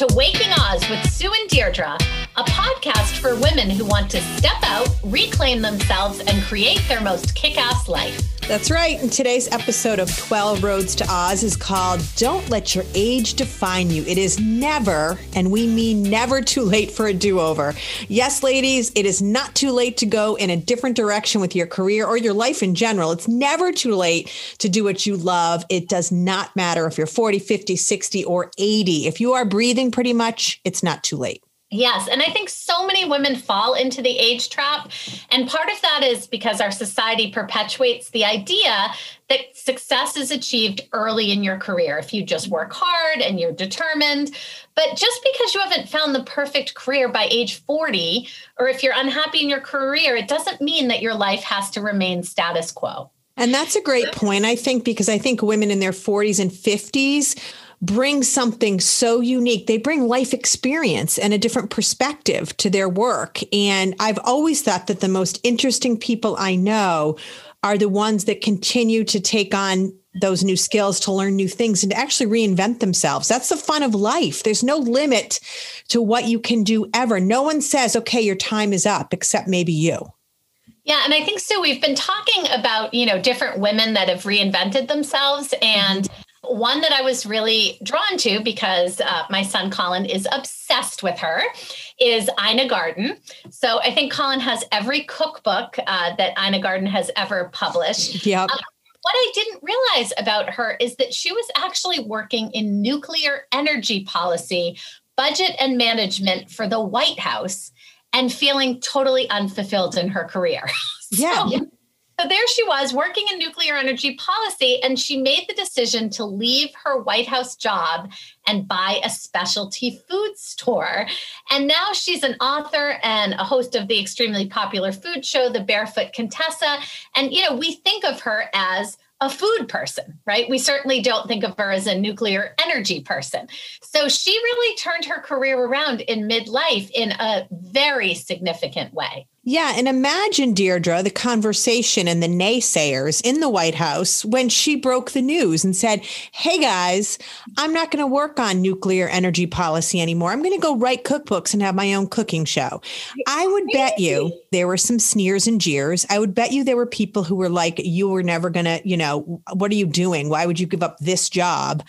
to Waking Oz with Sue and Deirdre, a podcast for women who want to step out, reclaim themselves, and create their most kick ass life. That's right. And today's episode of 12 Roads to Oz is called Don't Let Your Age Define You. It is never, and we mean never too late for a do over. Yes, ladies, it is not too late to go in a different direction with your career or your life in general. It's never too late to do what you love. It does not matter if you're 40, 50, 60, or 80. If you are breathing pretty much, it's not too late. Yes. And I think so many women fall into the age trap. And part of that is because our society perpetuates the idea that success is achieved early in your career if you just work hard and you're determined. But just because you haven't found the perfect career by age 40, or if you're unhappy in your career, it doesn't mean that your life has to remain status quo. And that's a great point, I think, because I think women in their 40s and 50s bring something so unique. They bring life experience and a different perspective to their work. And I've always thought that the most interesting people I know are the ones that continue to take on those new skills to learn new things and to actually reinvent themselves. That's the fun of life. There's no limit to what you can do ever. No one says, okay, your time is up, except maybe you. Yeah, and I think so. We've been talking about, you know, different women that have reinvented themselves. And one that I was really drawn to because uh, my son Colin is obsessed with her is Ina Garten. So I think Colin has every cookbook uh, that Ina Garten has ever published. Yeah. Um, what I didn't realize about her is that she was actually working in nuclear energy policy, budget, and management for the White House and feeling totally unfulfilled in her career. Yeah. So, there she was working in nuclear energy policy, and she made the decision to leave her White House job and buy a specialty food store. And now she's an author and a host of the extremely popular food show, The Barefoot Contessa. And, you know, we think of her as a food person, right? We certainly don't think of her as a nuclear energy person. So she really turned her career around in midlife in a very significant way. Yeah. And imagine, Deirdre, the conversation and the naysayers in the White House when she broke the news and said, Hey guys, I'm not going to work on nuclear energy policy anymore. I'm going to go write cookbooks and have my own cooking show. I would bet you there were some sneers and jeers. I would bet you there were people who were like, You were never going to, you know, what are you doing? Why would you give up this job?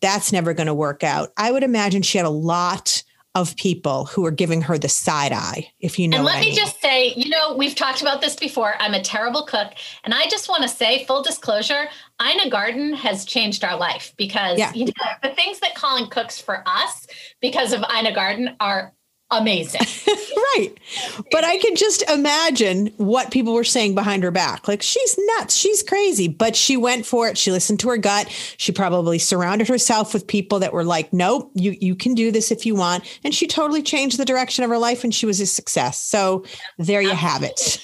That's never going to work out. I would imagine she had a lot of people who are giving her the side eye, if you know. And let me mean. just say, you know, we've talked about this before. I'm a terrible cook. And I just want to say, full disclosure, Ina Garten has changed our life because yeah. you know, the things that Colin cooks for us because of Ina Garten are amazing. right. But I can just imagine what people were saying behind her back. Like, she's nuts. She's crazy. But she went for it. She listened to her gut. She probably surrounded herself with people that were like, nope, you, you can do this if you want. And she totally changed the direction of her life and she was a success. So there you have it.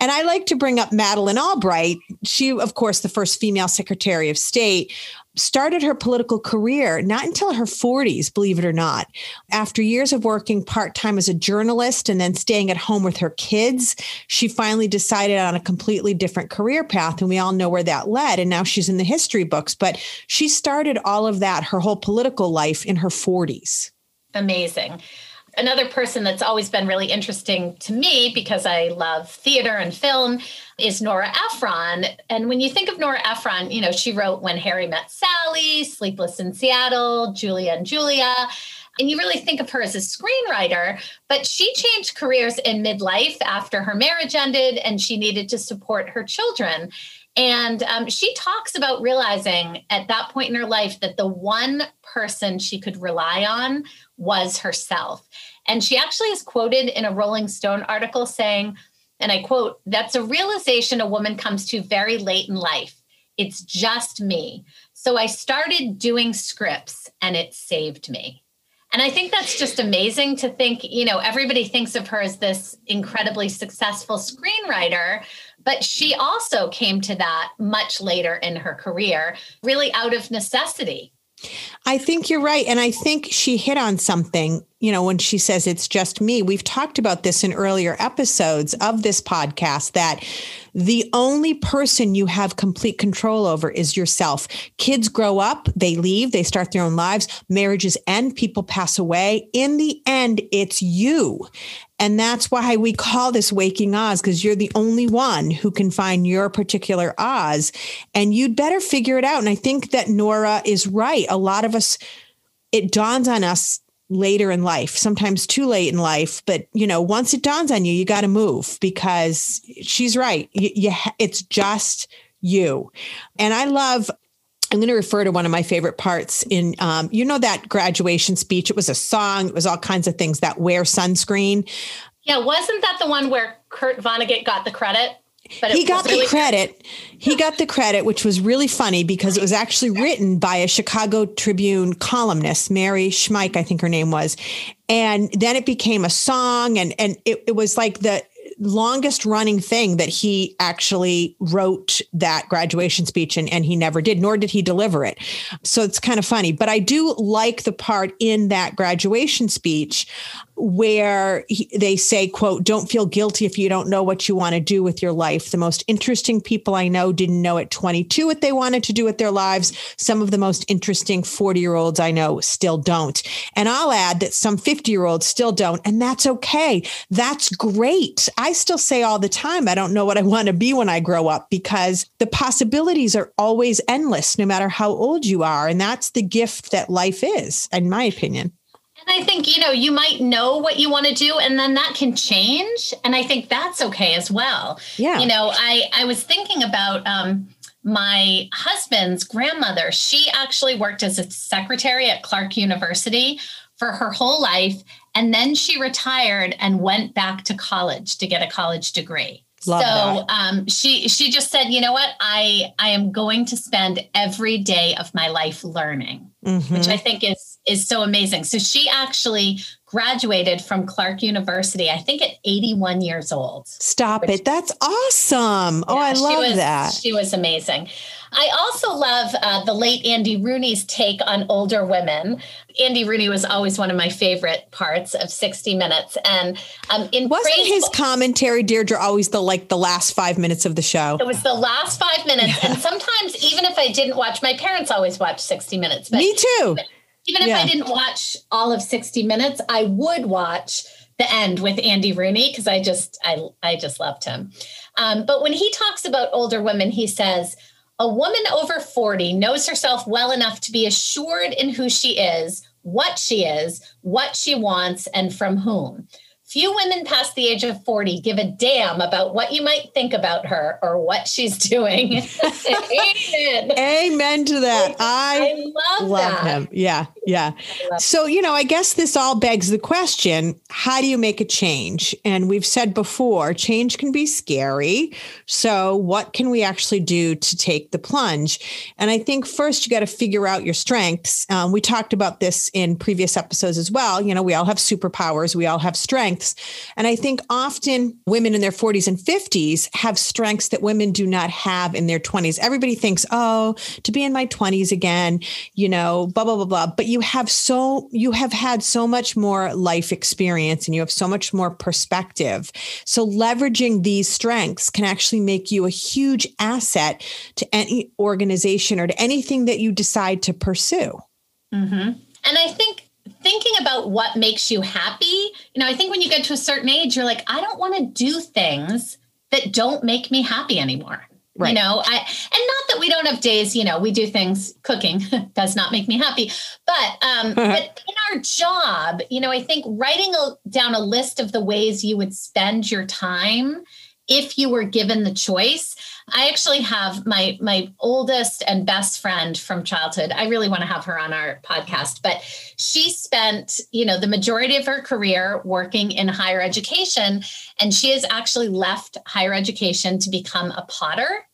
And I like to bring up Madeleine Albright. She, of course, the first female Secretary of State started her political career not until her 40s, believe it or not. After years of working part time as a journalist and then staying at home with her kids, she finally decided on a completely different career path. And we all know where that led. And now she's in the history books. But she started all of that, her whole political life, in her 40s. Amazing another person that's always been really interesting to me because I love theater and film is Nora Ephron. And when you think of Nora Ephron, you know, she wrote When Harry Met Sally, Sleepless in Seattle, Julie and Julia. And you really think of her as a screenwriter, but she changed careers in midlife after her marriage ended and she needed to support her children. And um, she talks about realizing at that point in her life that the one person she could rely on was herself. And she actually is quoted in a Rolling Stone article saying, and I quote, that's a realization a woman comes to very late in life. It's just me. So I started doing scripts and it saved me. And I think that's just amazing to think, you know, everybody thinks of her as this incredibly successful screenwriter, but she also came to that much later in her career, really out of necessity. I think you're right. And I think she hit on something you know, when she says it's just me, we've talked about this in earlier episodes of this podcast that the only person you have complete control over is yourself. Kids grow up, they leave, they start their own lives, marriages end, people pass away. In the end, it's you. And that's why we call this Waking Oz, because you're the only one who can find your particular Oz. And you'd better figure it out. And I think that Nora is right. A lot of us, it dawns on us later in life, sometimes too late in life. But you know, once it dawns on you, you got to move because she's right. You, you, it's just you. And I love. I'm going to refer to one of my favorite parts in, um, you know, that graduation speech. It was a song. It was all kinds of things. That wear sunscreen. Yeah, wasn't that the one where Kurt Vonnegut got the credit? But he got really the credit. he got the credit, which was really funny because it was actually written by a Chicago Tribune columnist, Mary Schmich, I think her name was. And then it became a song, and and it, it was like the longest running thing that he actually wrote that graduation speech and, and he never did, nor did he deliver it. So it's kind of funny. But I do like the part in that graduation speech where he, they say quote don't feel guilty if you don't know what you want to do with your life. The most interesting people i know didn't know at 22 what they wanted to do with their lives. Some of the most interesting 40 year olds i know still don't. And i'll add that some 50 year olds still don't and that's okay. That's great. I still say all the time i don't know what i want to be when i grow up because the possibilities are always endless no matter how old you are and that's the gift that life is in my opinion I think, you know, you might know what you want to do and then that can change. And I think that's okay as well. Yeah. You know, I, I was thinking about um, my husband's grandmother. She actually worked as a secretary at Clark University for her whole life. And then she retired and went back to college to get a college degree. Love so um, she she just said, you know what, I I am going to spend every day of my life learning, mm-hmm. which I think is is so amazing. So she actually graduated from Clark University, I think at 81 years old. Stop which, it. That's awesome. Oh, I love was, that. She was amazing. I also love uh, the late Andy Rooney's take on older women. Andy Rooney was always one of my favorite parts of 60 Minutes. And um, in wasn't praise- his commentary, Deirdre, always the like the last five minutes of the show? It was the last five minutes. and sometimes, even if I didn't watch, my parents always watched 60 Minutes. Me too. Even if yeah. I didn't watch all of 60 Minutes, I would watch the end with Andy Rooney because I just I I just loved him. Um, but when he talks about older women, he says a woman over 40 knows herself well enough to be assured in who she is, what she is, what she wants, and from whom. Few women past the age of 40 give a damn about what you might think about her or what she's doing. Amen. Amen to that. I, I love, love him. Yeah. Yeah. So, you know, I guess this all begs the question how do you make a change? And we've said before, change can be scary. So, what can we actually do to take the plunge? And I think first you got to figure out your strengths. Um, we talked about this in previous episodes as well. You know, we all have superpowers, we all have strengths strengths. And I think often women in their 40s and 50s have strengths that women do not have in their 20s. Everybody thinks, oh, to be in my 20s again, you know, blah, blah, blah, blah. But you have so, you have had so much more life experience and you have so much more perspective. So leveraging these strengths can actually make you a huge asset to any organization or to anything that you decide to pursue. Mm-hmm. And I think thinking about what makes you happy, you know, I think when you get to a certain age, you're like, I don't want to do things that don't make me happy anymore. Right. You know, I and not that we don't have days, you know, we do things cooking does not make me happy. But um but in our job, you know, I think writing a, down a list of the ways you would spend your time if you were given the choice i actually have my my oldest and best friend from childhood i really want to have her on our podcast but she spent you know the majority of her career working in higher education and she has actually left higher education to become a potter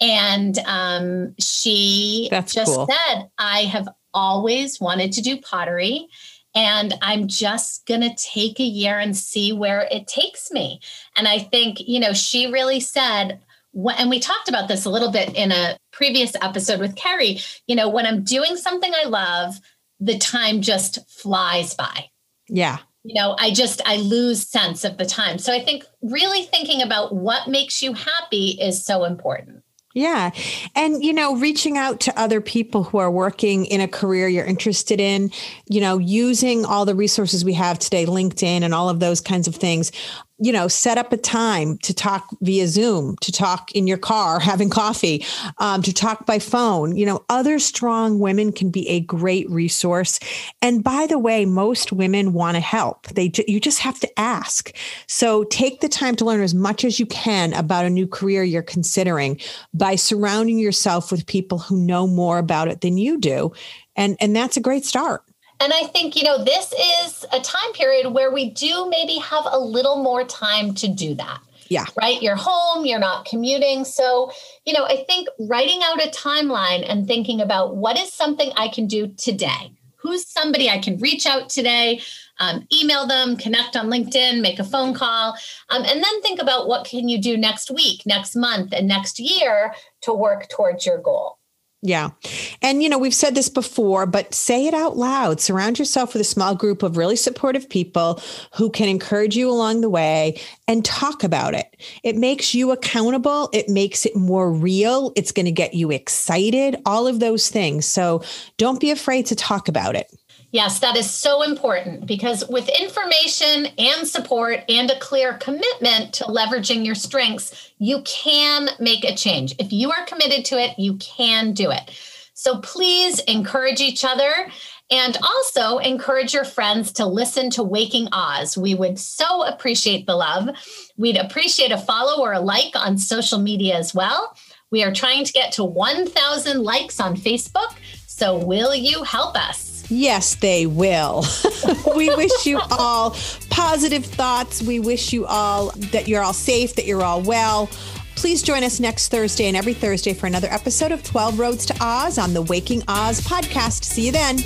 and um, she That's just cool. said i have always wanted to do pottery and I'm just going to take a year and see where it takes me. And I think, you know, she really said, and we talked about this a little bit in a previous episode with Carrie, you know, when I'm doing something I love, the time just flies by. Yeah. You know, I just I lose sense of the time. So I think really thinking about what makes you happy is so important. Yeah. And, you know, reaching out to other people who are working in a career you're interested in, you know, using all the resources we have today, LinkedIn and all of those kinds of things you know, set up a time to talk via Zoom, to talk in your car having coffee, um, to talk by phone. You know, other strong women can be a great resource. And by the way, most women want to help. They you just have to ask. So take the time to learn as much as you can about a new career you're considering by surrounding yourself with people who know more about it than you do. And and that's a great start. And I think, you know, this is a time period where we do maybe have a little more time to do that. Yeah. Right. You're home, you're not commuting. So, you know, I think writing out a timeline and thinking about what is something I can do today? Who's somebody I can reach out today? Um, email them, connect on LinkedIn, make a phone call, um, and then think about what can you do next week, next month, and next year to work towards your goal. Yeah. And, you know, we've said this before, but say it out loud. Surround yourself with a small group of really supportive people who can encourage you along the way and talk about it. It makes you accountable. It makes it more real. It's going to get you excited, all of those things. So don't be afraid to talk about it. Yes, that is so important because with information and support and a clear commitment to leveraging your strengths, you can make a change. If you are committed to it, you can do it. So please encourage each other and also encourage your friends to listen to Waking Oz. We would so appreciate the love. We'd appreciate a follow or a like on social media as well. We are trying to get to 1,000 likes on Facebook. So, will you help us? Yes, they will. we wish you all positive thoughts. We wish you all that you're all safe, that you're all well. Please join us next Thursday and every Thursday for another episode of 12 Roads to Oz on the Waking Oz podcast. See you then.